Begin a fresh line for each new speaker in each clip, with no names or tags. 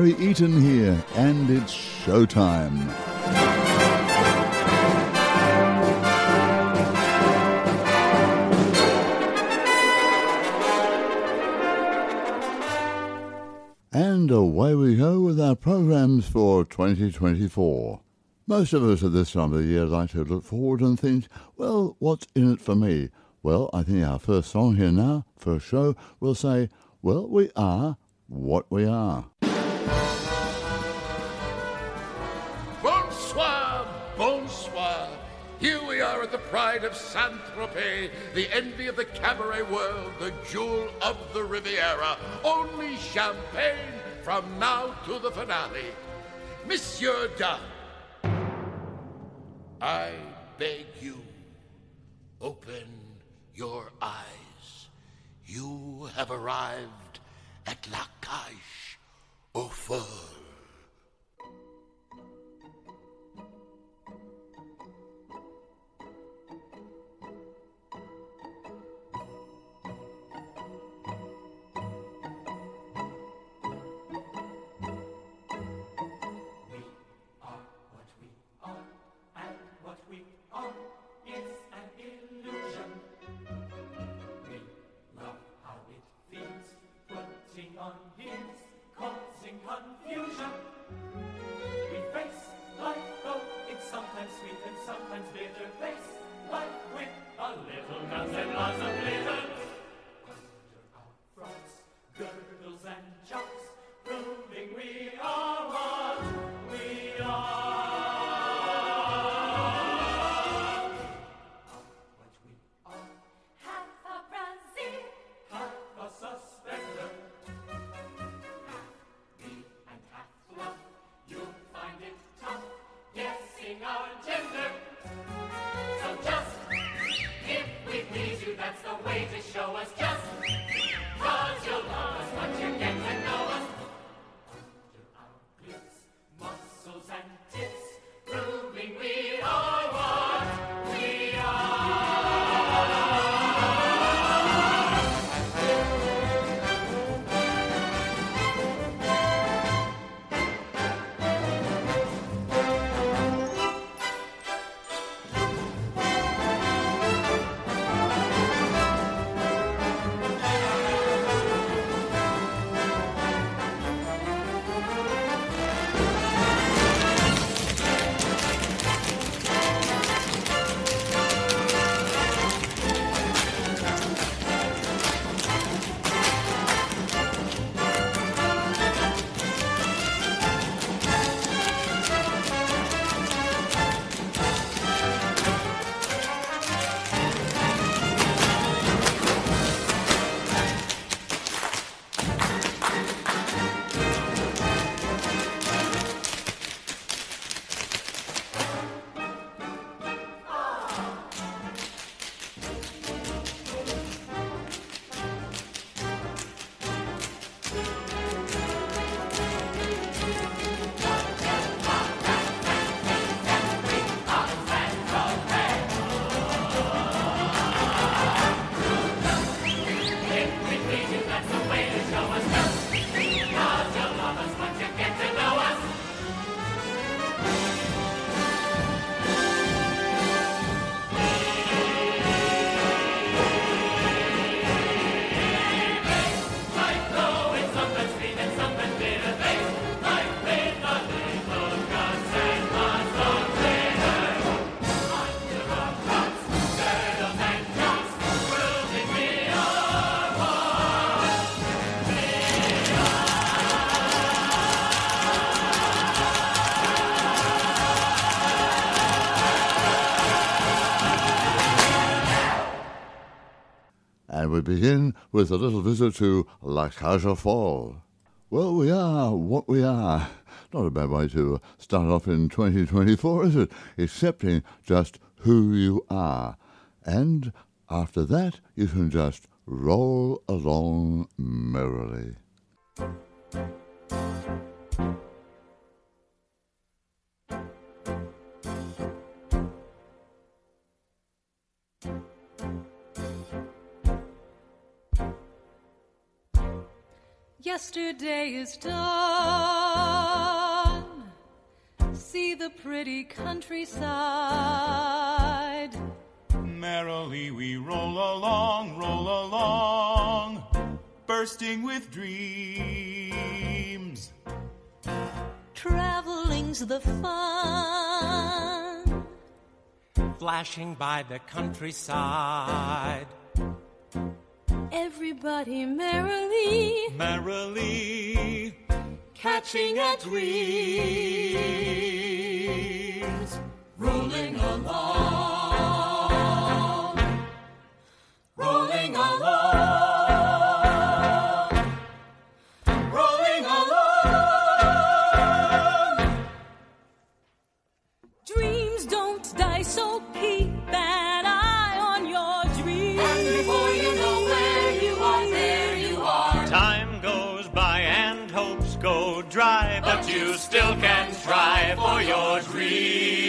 Barry Eaton here, and it's showtime. And away we go with our programs for 2024. Most of us at this time of the year like to look forward and think, well, what's in it for me? Well, I think our first song here now, first show, will say, well, we are what we are.
Bonsoir, bonsoir. Here we are at the pride of Saint Tropez, the envy of the cabaret world, the jewel of the Riviera. Only champagne from now to the finale. Monsieur Dunn, I beg you, open your eyes. You have arrived at La Cage
Oh, aux begin with a little visit to La aux Folles. Well, we are what we are. Not a bad way to start off in 2024, is it? Accepting just who you are. And after that, you can just roll along merrily.
Yesterday is done. See the pretty countryside.
Merrily we roll along, roll along, bursting with dreams.
Traveling's the fun.
Flashing by the countryside.
Everybody merrily
Merrily catching a dreams. Rolling along.
Try for your dream.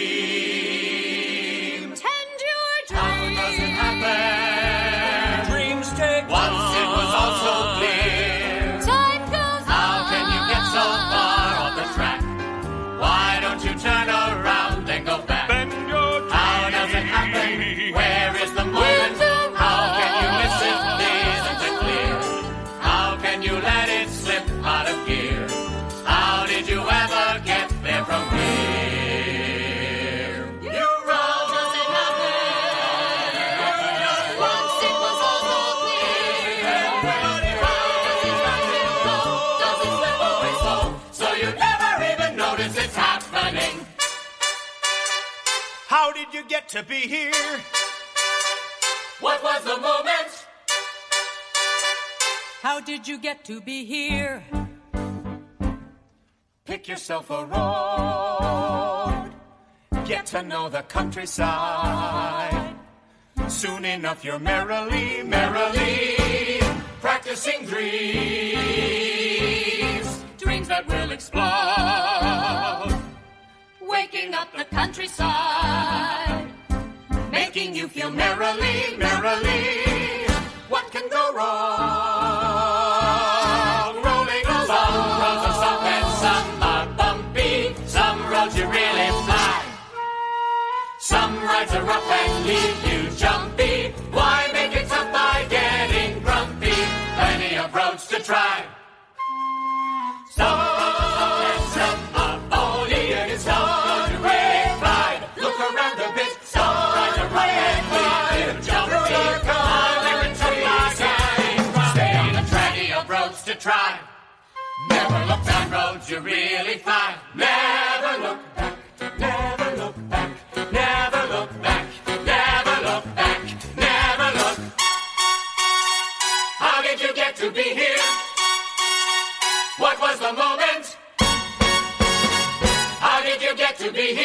You get
to be here?
What was the moment?
How did you get to be here?
Pick yourself a road. Get to know the countryside. Soon enough, you're merrily, merrily practicing dreams. Dreams that will explode.
Waking up the countryside.
Making you feel merrily, merrily. What can go wrong? Rolling along.
Some roads are soft and some are bumpy. Some roads you really fly. Some rides are rough and leave you jumpy. Why make it tough by getting grumpy? Plenty of roads to try. Never look down roads you really find. Never look back, never look back, never look back, never look back, never look. How did you get to be here? What was the moment? How did you get to be here?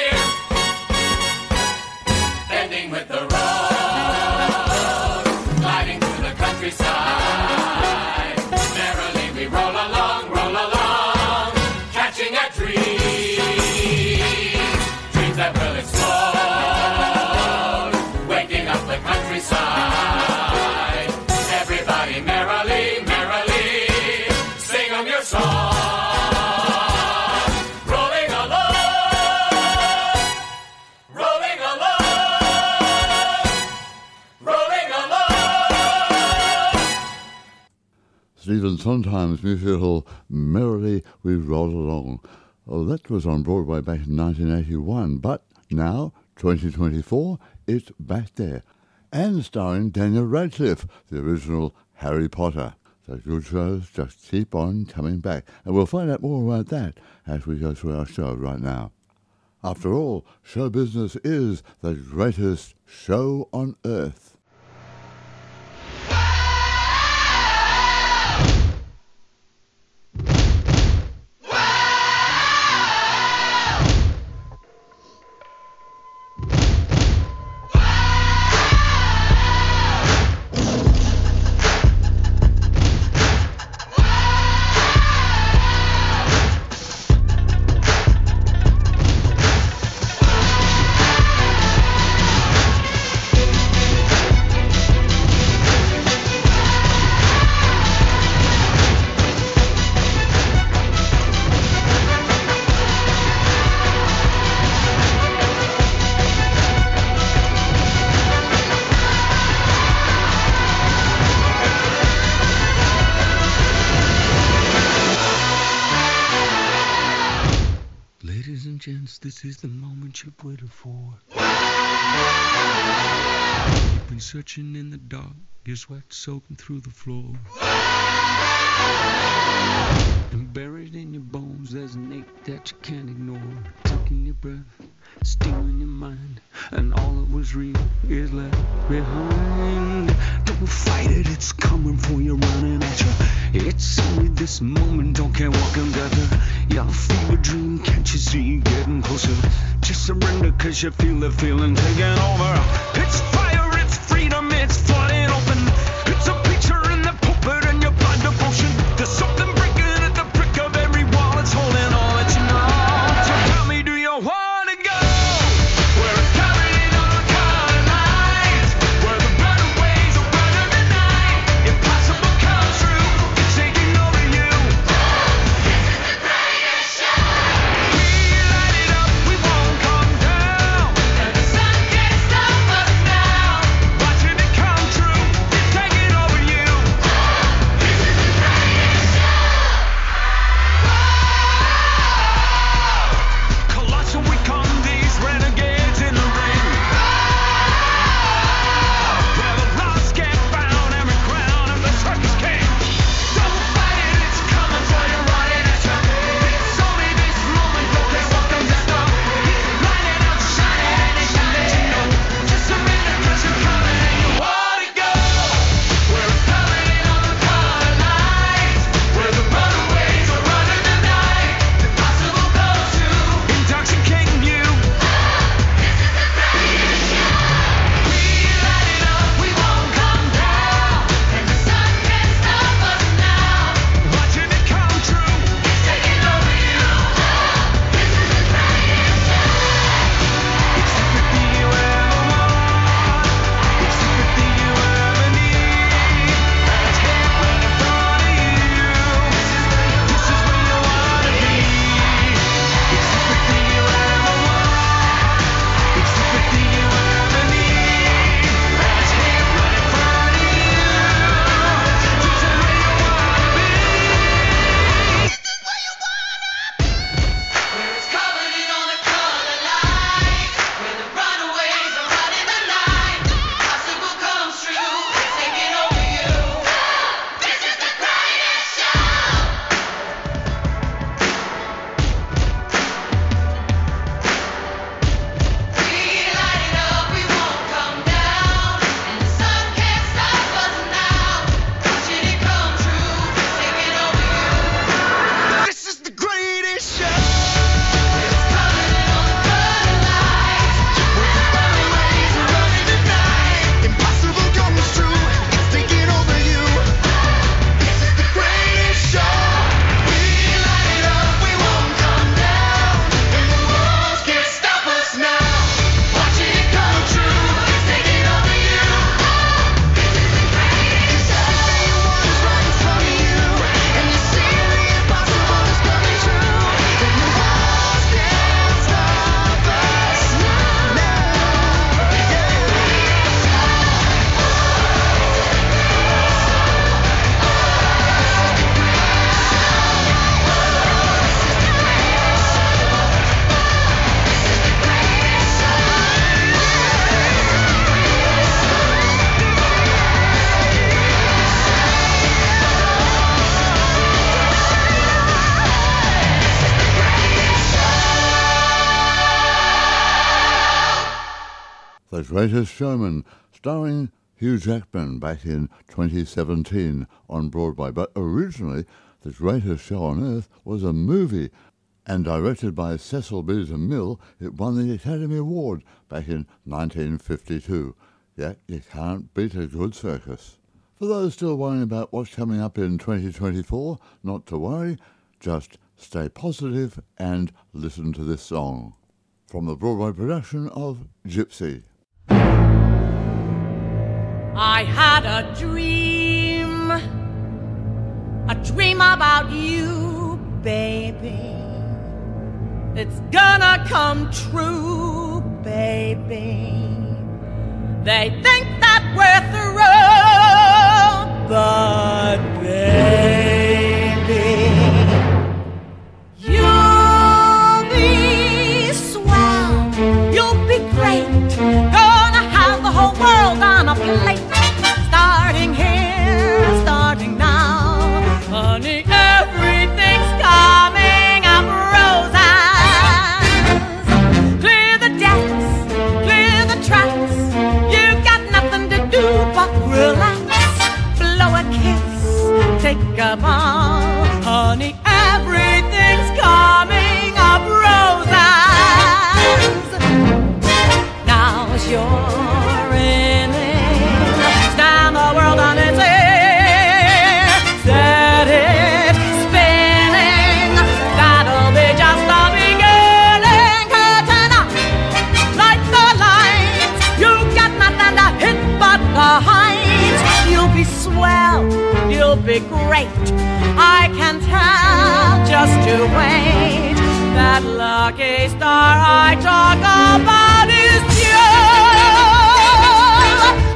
Stephen Sondheim's musical Merrily We Roll Along. Oh, that was on Broadway back in 1981, but now, 2024, it's back there. And starring Daniel Radcliffe, the original Harry Potter. The good shows just keep on coming back, and we'll find out more about that as we go through our show right now. After all, show business is the greatest show on earth.
stretching in the dark, your sweat soaking through the floor. And buried in your bones, there's an ache that you can't ignore. Taking your breath, stealing your mind, and all that was real is left behind. Don't fight it, it's coming for you, running at you. It's only this moment, don't care what comes after. Y'all feel a dream, can't you see getting closer? Just surrender, cause you feel the feeling taking over. It's fire! Greatest
Showman, starring Hugh Jackman back in 2017 on Broadway. But originally, The Greatest Show on Earth was a movie, and directed by Cecil B. DeMille, it won the Academy Award back in 1952. Yet you can't beat a good circus. For those still worrying about what's coming up in 2024, not to worry, just stay positive and listen to this song from the Broadway production of Gypsy.
I had a dream, a dream about you, baby. It's gonna come true, baby. They think that we're through, but baby. Vagabond. To wait. That lucky star I talk about is you.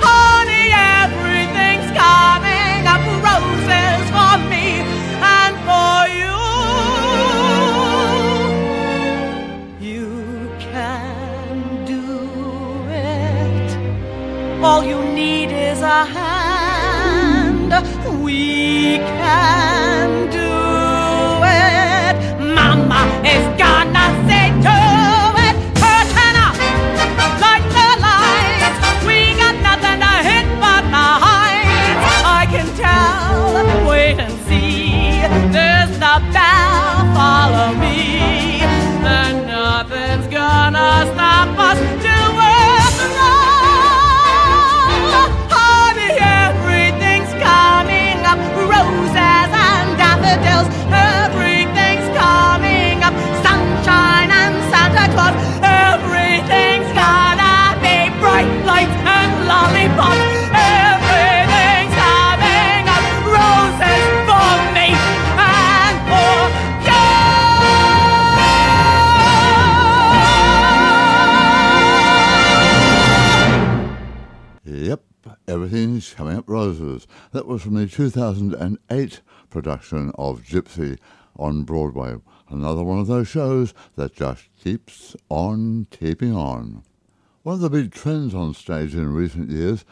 Honey, everything's coming up roses for me and for you. You can do it. All you need is a hand. We can
was from the 2008 production of Gypsy on Broadway. Another one of those shows that just keeps on keeping on. One of the big trends on stage in recent years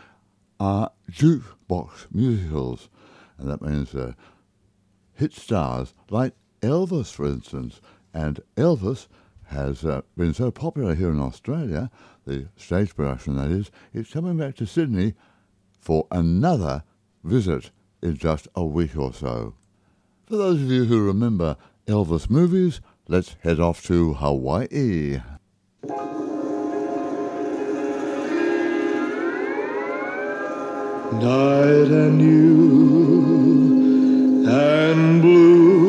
are jukebox musicals, and that means uh, hit stars like Elvis, for instance. And Elvis has uh, been so popular here in Australia, the stage production that is, it's coming back to Sydney for another visit in just a week or so. For those of you who remember Elvis movies, let's head off to Hawaii.
Night and you and blue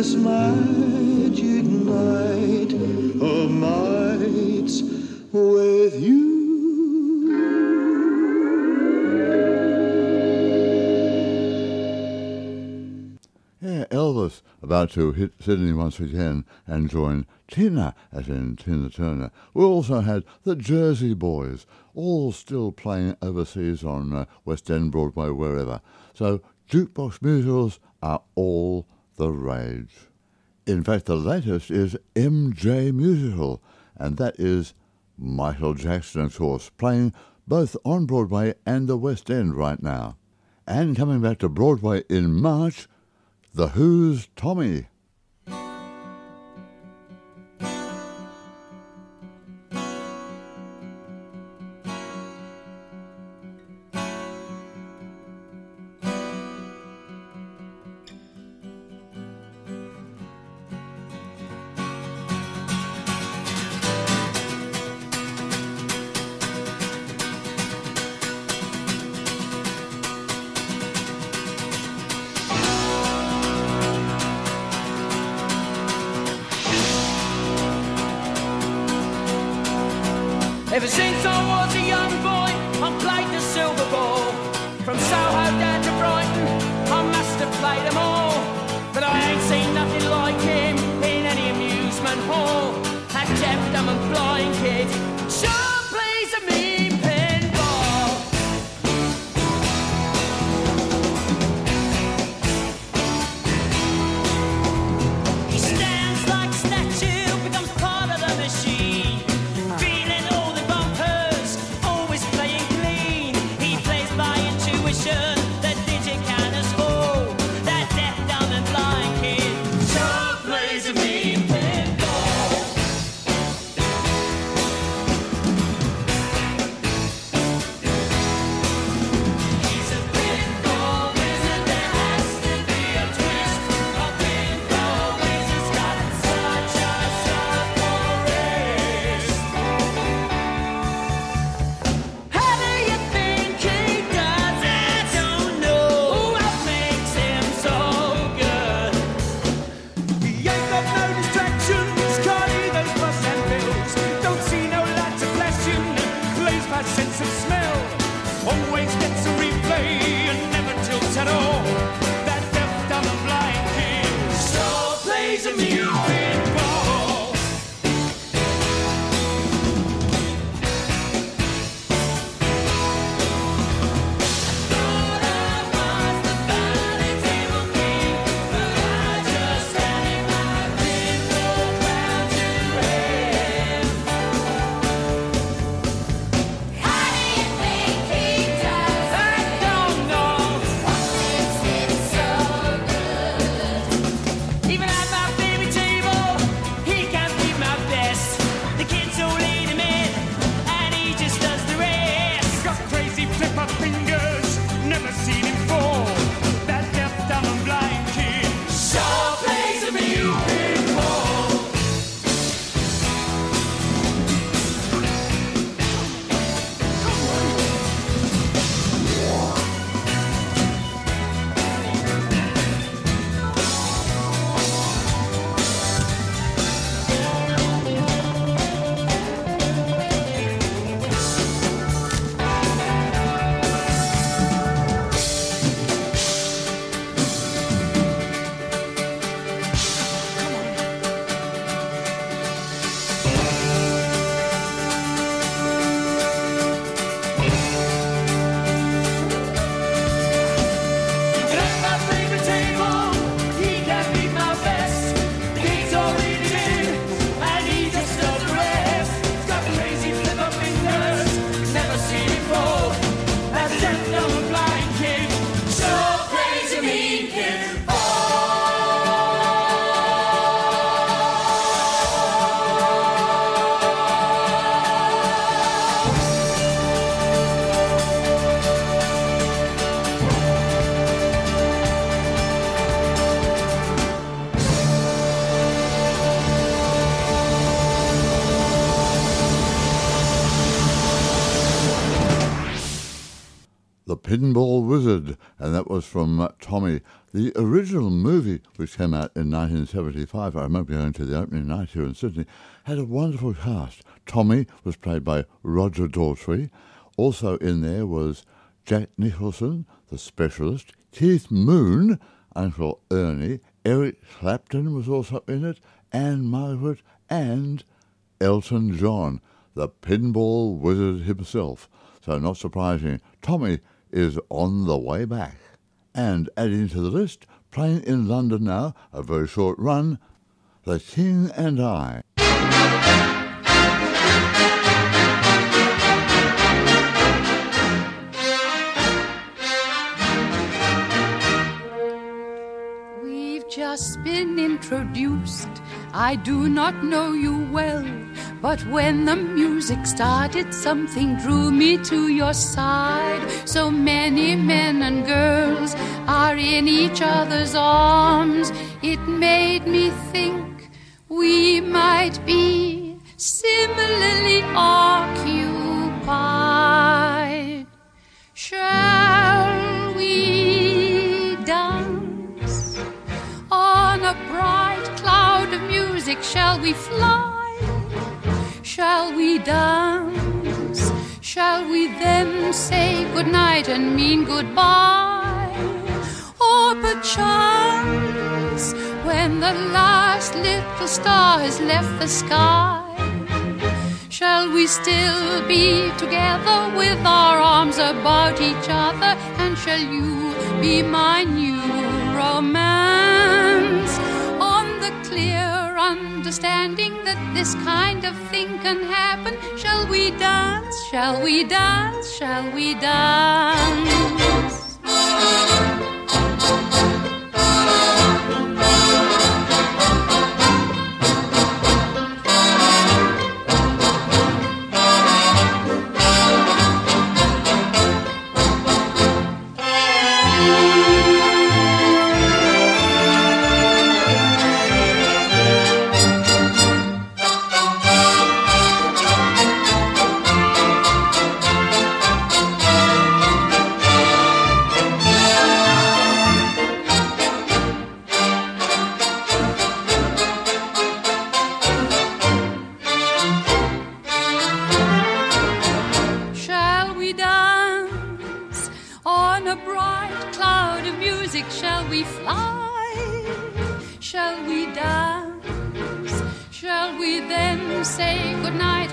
this magic night of nights with you.
Yeah, Elvis about to hit Sydney once again and join Tina, as in Tina Turner. We also had the Jersey Boys, all still playing overseas on uh, West End, Broadway, wherever. So jukebox musicals are all the rage. In fact, the latest is MJ Musical, and that is Michael Jackson, of course, playing both on Broadway and the West End right now. And coming back to Broadway in March, The Who's Tommy.
Was from
uh, Tommy. The original movie, which came out in 1975, I remember going to the opening night here in Sydney, had a wonderful cast. Tommy was played by Roger Daltrey. Also in there was Jack Nicholson, the specialist, Keith Moon, Uncle Ernie. Eric Clapton was also in it, Ann-Margret, and Elton John, the pinball wizard himself. So, not surprising, Tommy is on the way back. And adding to the list, playing in London now, a very short run, The King and I.
We've just been introduced. I do not know you well, but when the music started, something drew me to your side. So many men and girls are in each other's arms. It made me think we might be similarly occupied. Shall we dance on a bright cloud of music? Shall we fly? Shall we dance? Shall we then say goodnight and mean goodbye? Or perchance, when the last little star has left the sky, Shall we still be together with our arms about each other? And shall you be my new romance? Understanding that this kind of thing can happen, shall we dance? Shall we dance? Shall we dance?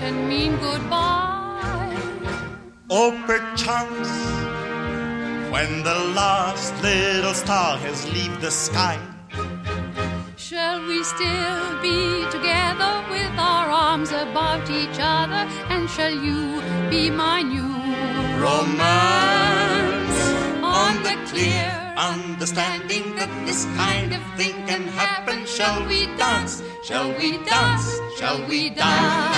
And mean goodbye?
Or perchance, when the last little star has left the sky,
Shall we still be together with our arms about each other? And shall you be my new romance? On the clear
understanding that this kind of thing can happen, shall we dance? Shall we dance? Shall we dance?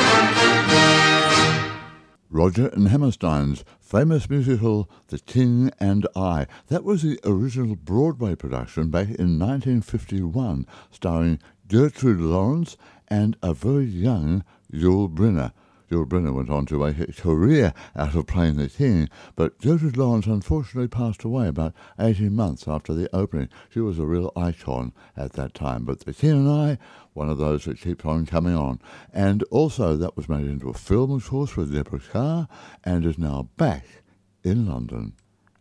Roger and Hammerstein's famous musical The King and I. That was the original Broadway production back in 1951, starring Gertrude Lawrence and a very young Yul Brynner. Yul Brynner went on to make a career out of playing the King, but Gertrude Lawrence unfortunately passed away about 18 months after the opening. She was a real icon at that time. But The King and I, one of those that keeps on coming on. And also, that was made into a film, of course, with Deborah Kerr, and is now back in London.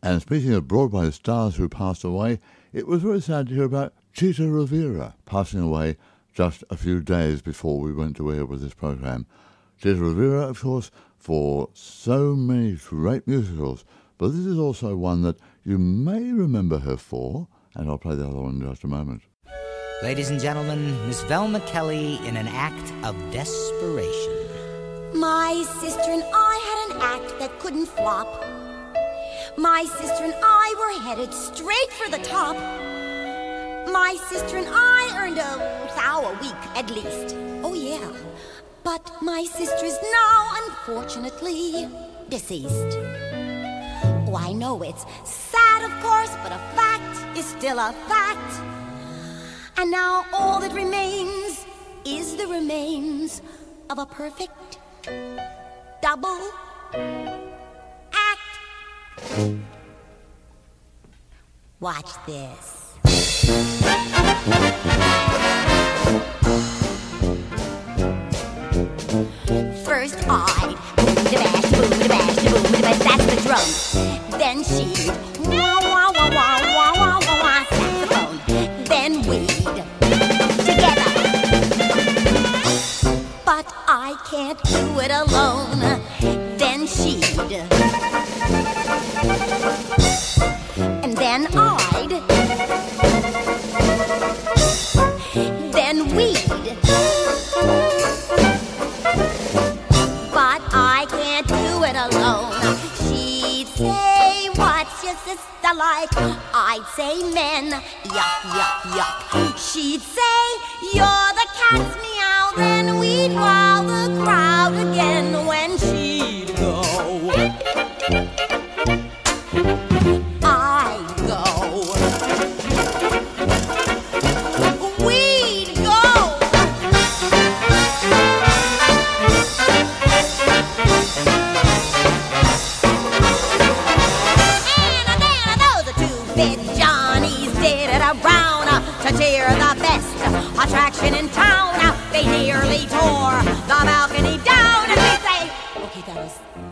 And speaking of Broadway stars who passed away, it was very sad to hear about Chita Rivera passing away just a few days before we went to air with this program. Chita Rivera, of course, for so many great musicals, but this is also one that you may remember her for, and I'll play the other one in just a moment.
Ladies and gentlemen, Miss Velma Kelly in an act of desperation.
My sister and I had an act that couldn't flop. My sister and I were headed straight for the top. My sister and I earned a thou a week at least. Oh, yeah. But my sister is now, unfortunately, deceased. Oh, I know it's sad, of course, but a fact is still a fact. And now all that remains is the remains of a perfect double act. Watch this. First I boom da bash, boom da bash, boom da bash, that's the drum. Then she wah wah wah wah wah wah wah saxophone. weed together. But I can't do it alone. Then she'd. I'd say, Men. Yuck, yuck, yuck. She'd say, You're the cat's meow. Then we'd wow the crowd again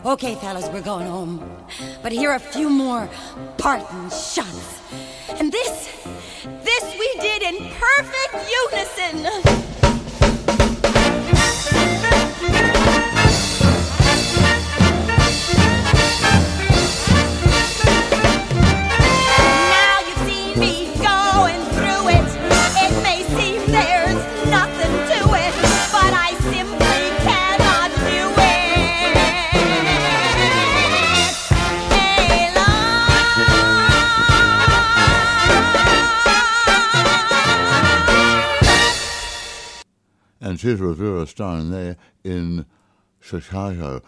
okay, fellas, we're going home, but here are a few more parting shots." And this, this we did in perfect unison.
Chita Rivera starring there in Chicago.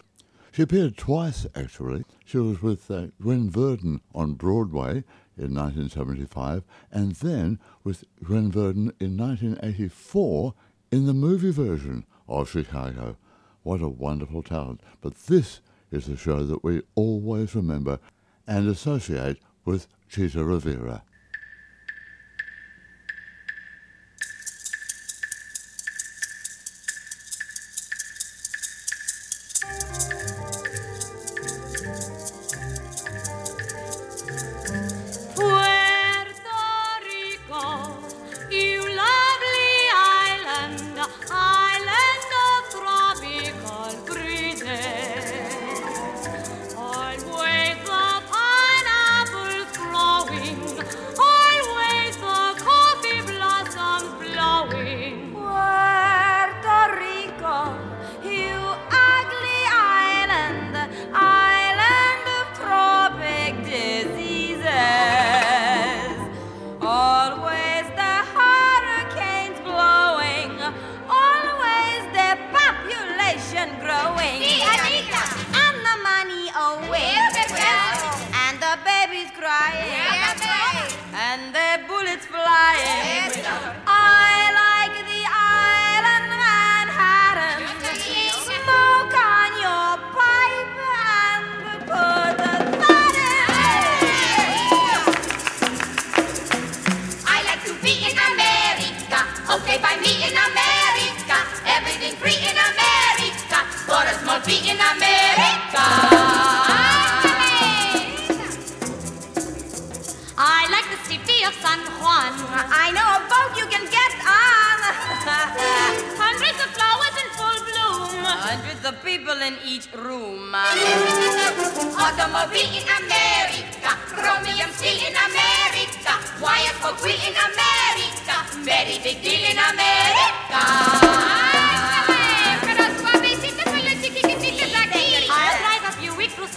She appeared twice, actually. She was with uh, Gwen Verdon on Broadway in 1975, and then with Gwen Verdon in 1984 in the movie version of Chicago. What a wonderful talent. But this is the show that we always remember and associate with Chita Rivera.
Each room.
Automobile in America. Chromium steel in America. Wire for free in America. Very big deal in America.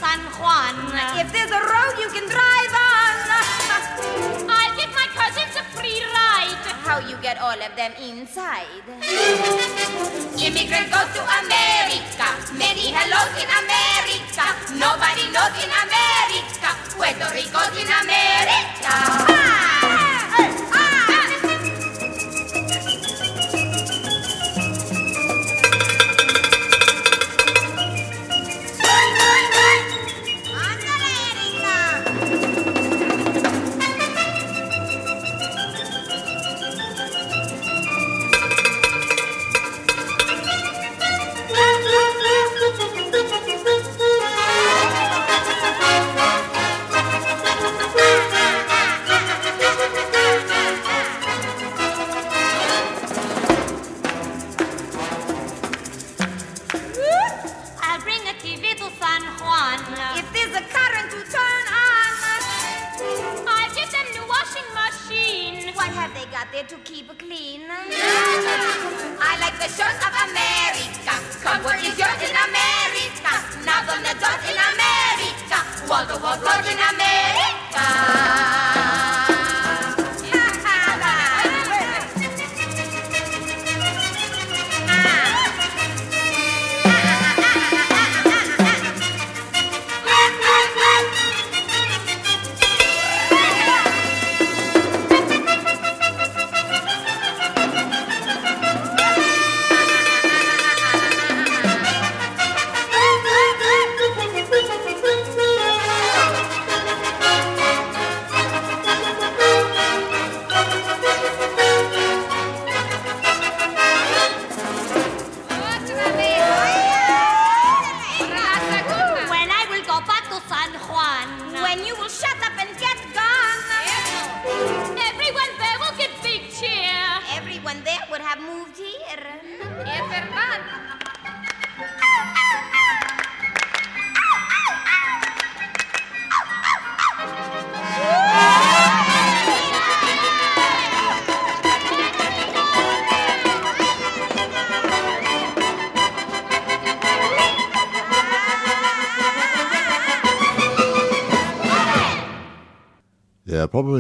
San Juan. If there's a road you can drive How you get all of them inside?
Immigrants go to America. Many hellos in America. Nobody knows in America. Puerto Rico's in America. What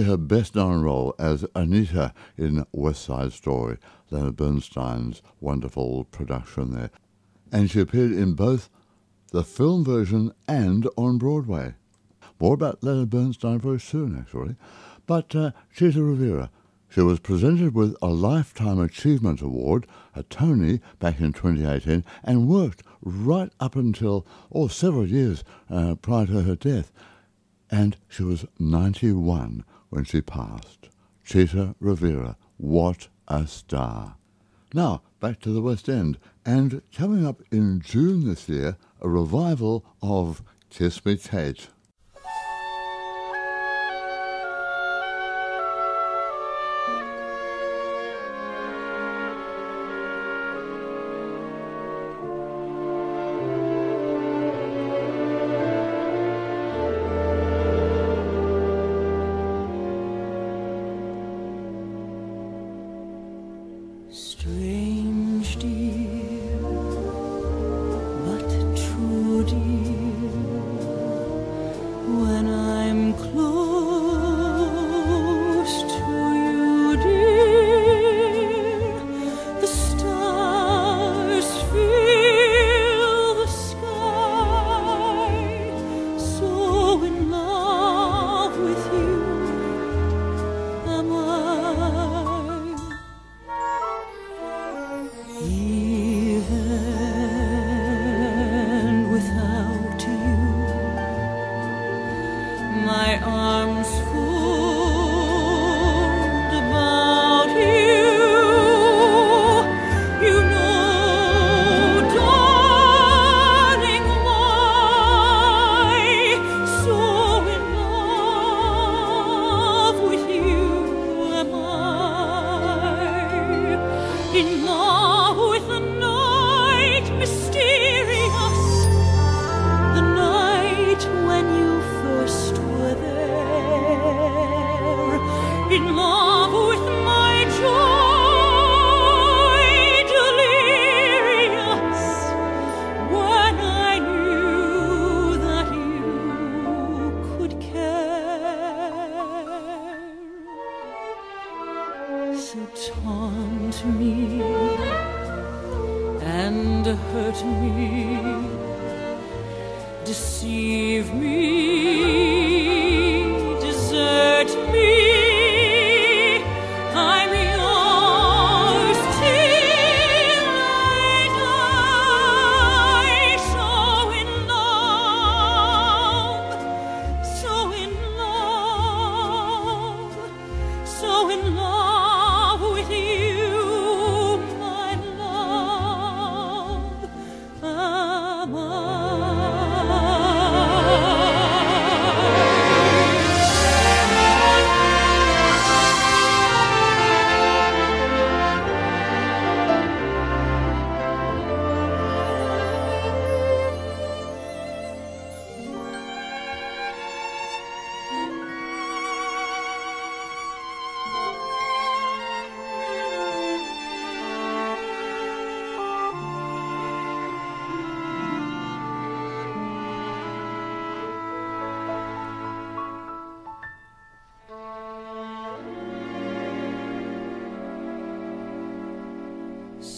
her best known role as Anita in West Side Story, Leonard Bernstein's wonderful production there. And she appeared in both the film version and on Broadway. More about Leonard Bernstein very soon, actually. But uh, Chita Rivera, she was presented with a Lifetime Achievement Award, a Tony, back in 2018, and worked right up until, oh, several years uh, prior to her death and she was 91 when she passed. Chita Rivera, what a star. Now, back to the West End, and coming up in June this year, a revival of Kiss Me Kate.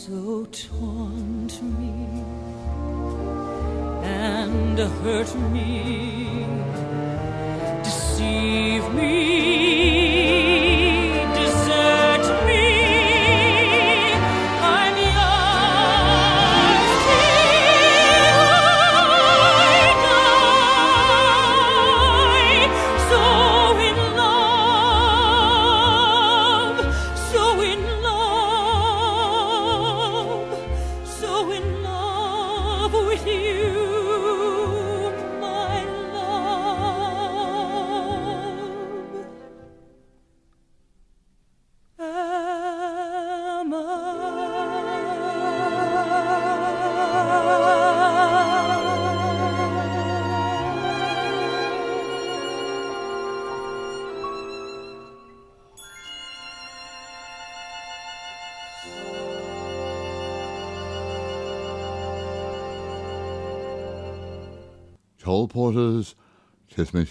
So taunt me and hurt me, deceive me,
Kiss Me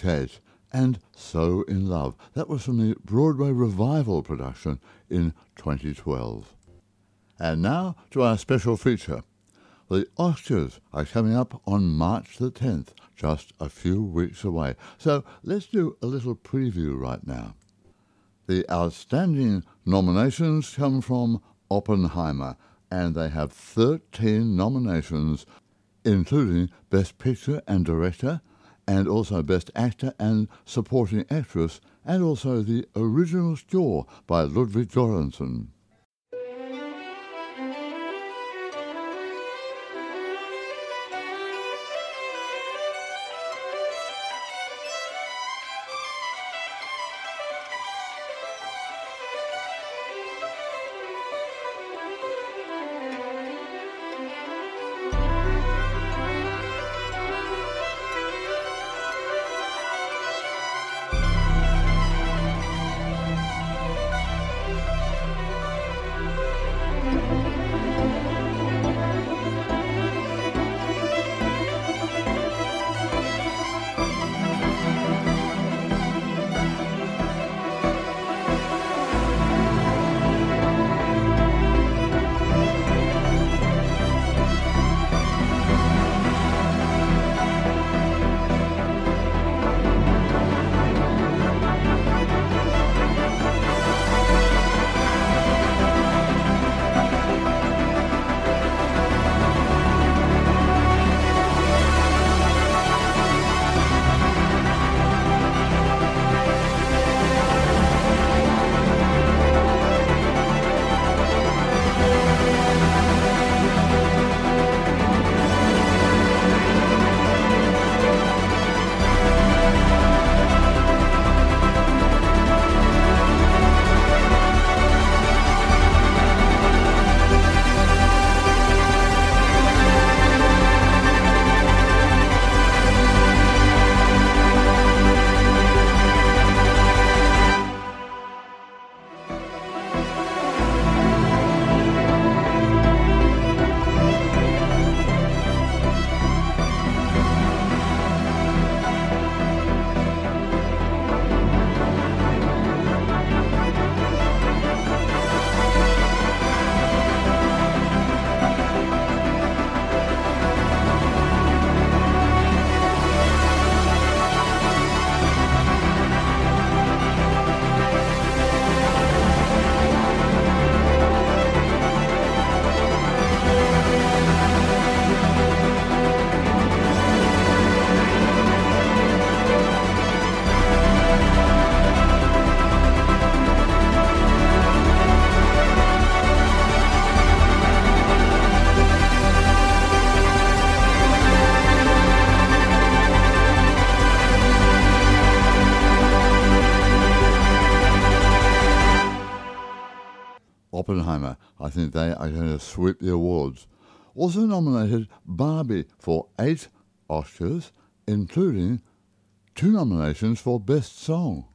and So in Love. That was from the Broadway Revival production in 2012. And now to our special feature. The Oscars are coming up on March the 10th, just a few weeks away. So let's do a little preview right now. The outstanding nominations come from Oppenheimer, and they have 13 nominations, including Best Picture and Director, and also Best Actor and Supporting Actress, and also the original score by Ludwig Göransson. Sweep the awards. Also nominated Barbie for eight Oscars, including two nominations for Best Song.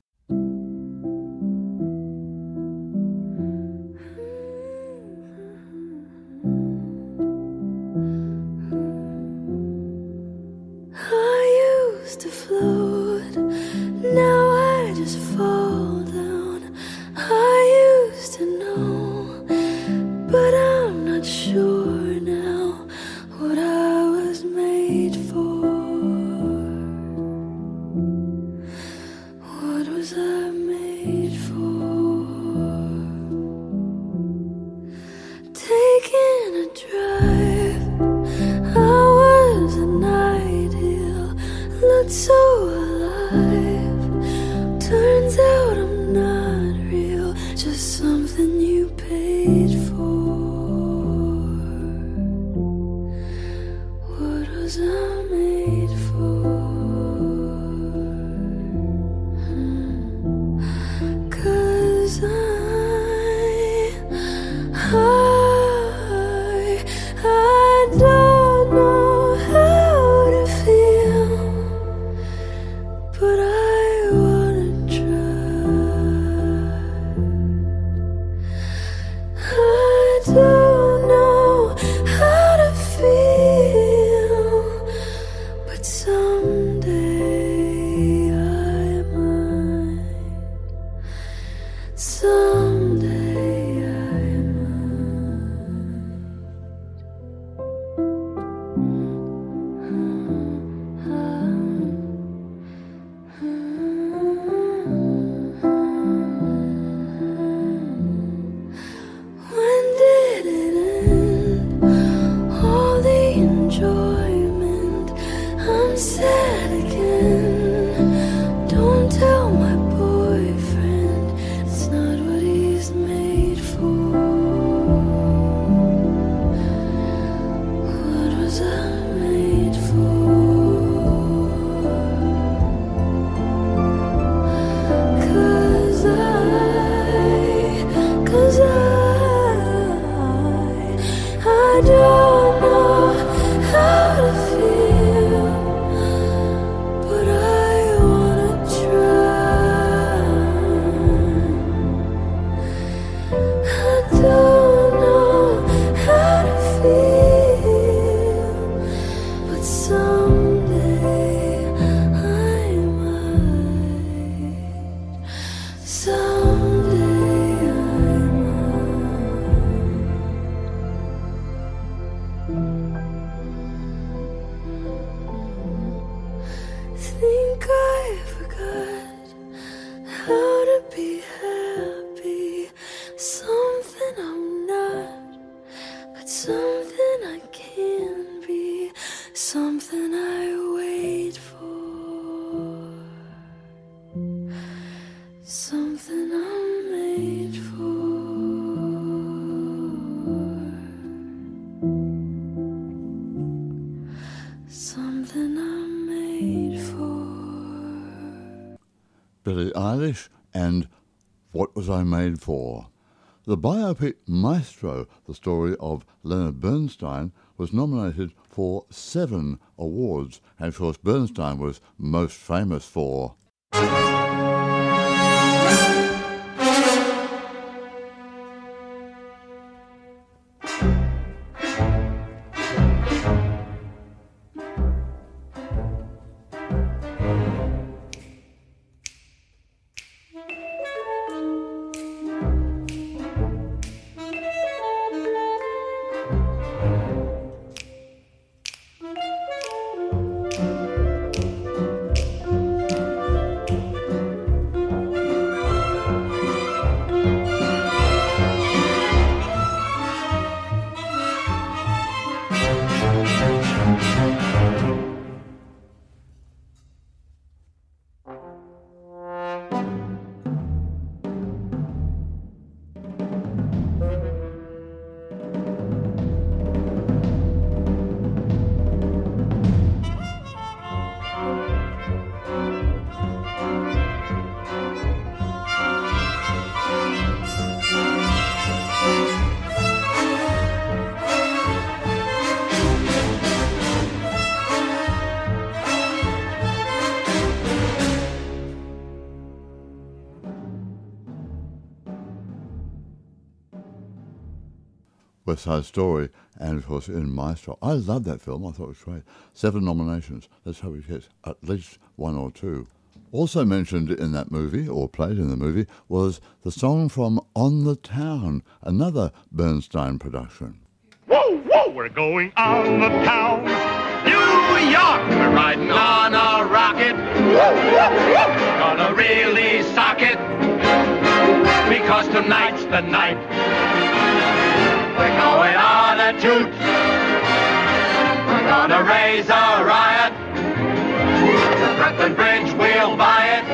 I
Made For? The
biopic Maestro, the story of Leonard Bernstein, was nominated for seven awards, and of course, Bernstein was most famous for. West Side Story, and of course in Maestro. I love that film. I thought it was great. Seven nominations. Let's hope it gets at least one or two. Also mentioned in that movie, or played in the movie, was the song from On the Town, another Bernstein production.
Whoa, whoa, we're going on the town. New York, we're riding on a rocket. Gonna really sock it. Because tonight's the night. Toot. We're gonna raise a riot. The Brooklyn Bridge, we'll buy it.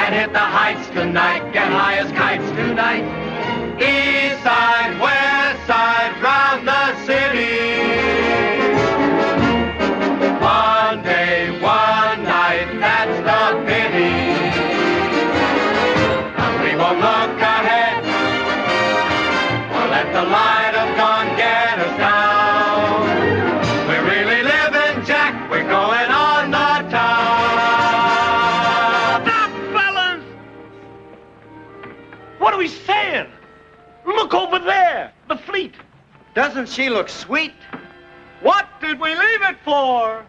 And hit the heights tonight, get high as kites tonight. East side, west Look
over there, the fleet.
Doesn't she look sweet? What did we leave it for?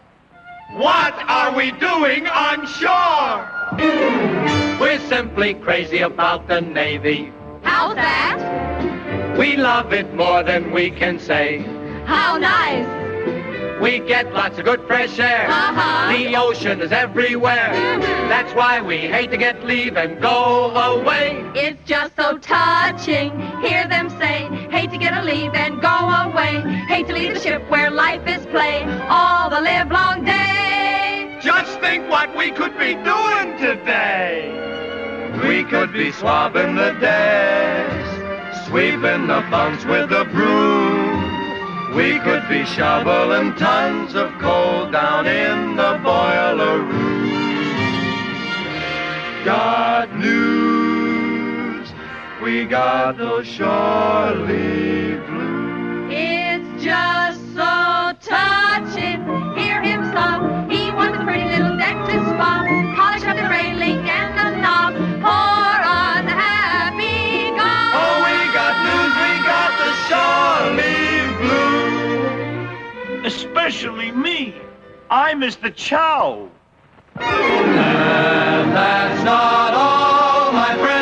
What are we doing on shore? We're simply crazy about the Navy.
How's that?
We love it more than we can say.
How nice.
We get lots of good fresh air.
Uh-huh.
The ocean is everywhere. That's why we hate to get leave and go away.
It's just so touching. Hear them say, hate to get a leave and go away. Hate to leave the ship where life is play all the live long day.
Just think what we could be doing today. We could be swabbing the decks, sweeping the bunks with a broom. We could be shoveling tons of coal down in the boiler room. Got news, we got those shore leave blues.
It's just so touching. Hear him sob. He wants a pretty little deck to swap. Polish up the railing and
Especially me. I miss the chow.
And that's not all, my friends.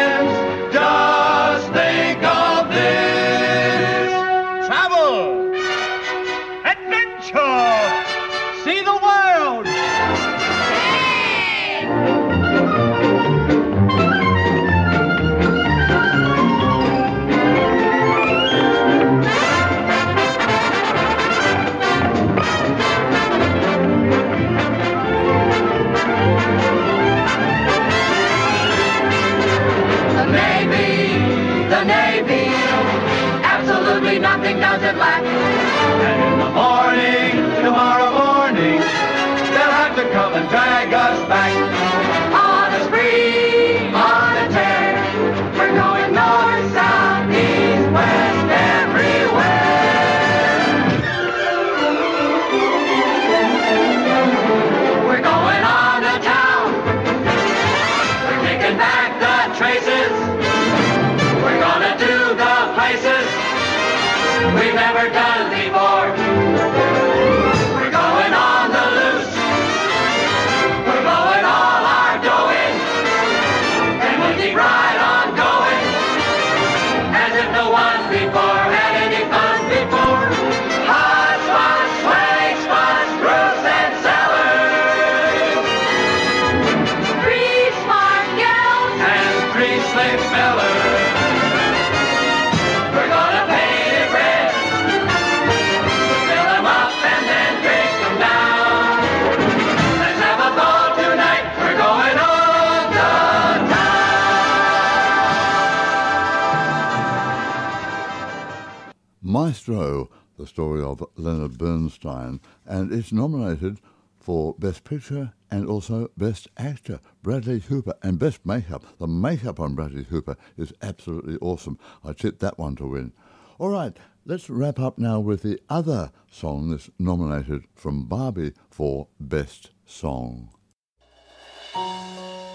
Maestro, the story of Leonard Bernstein, and it's nominated for Best Picture and also Best Actor, Bradley Cooper, and Best Makeup. The makeup on Bradley Cooper is absolutely awesome. I tipped that one to win. All right, let's wrap up now with the other song that's nominated from Barbie for Best Song.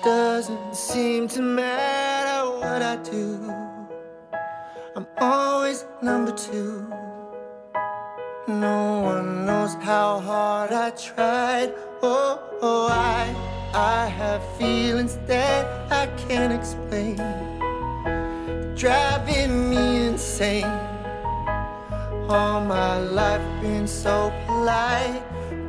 Doesn't seem to matter what I do. I'm always number two. No one knows how hard I tried. Oh, oh, I, I have feelings that I can't explain. Driving me insane. All my life been so polite,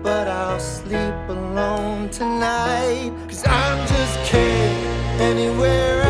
but I'll sleep alone tonight. Cause I'm just kidding. Anywhere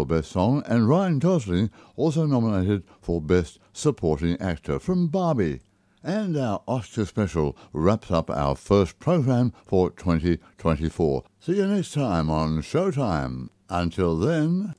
for Best Song, and Ryan Gosling also nominated for Best Supporting Actor from Barbie. And our Oscar special wraps up our first program for 2024. See you next time on Showtime. Until then.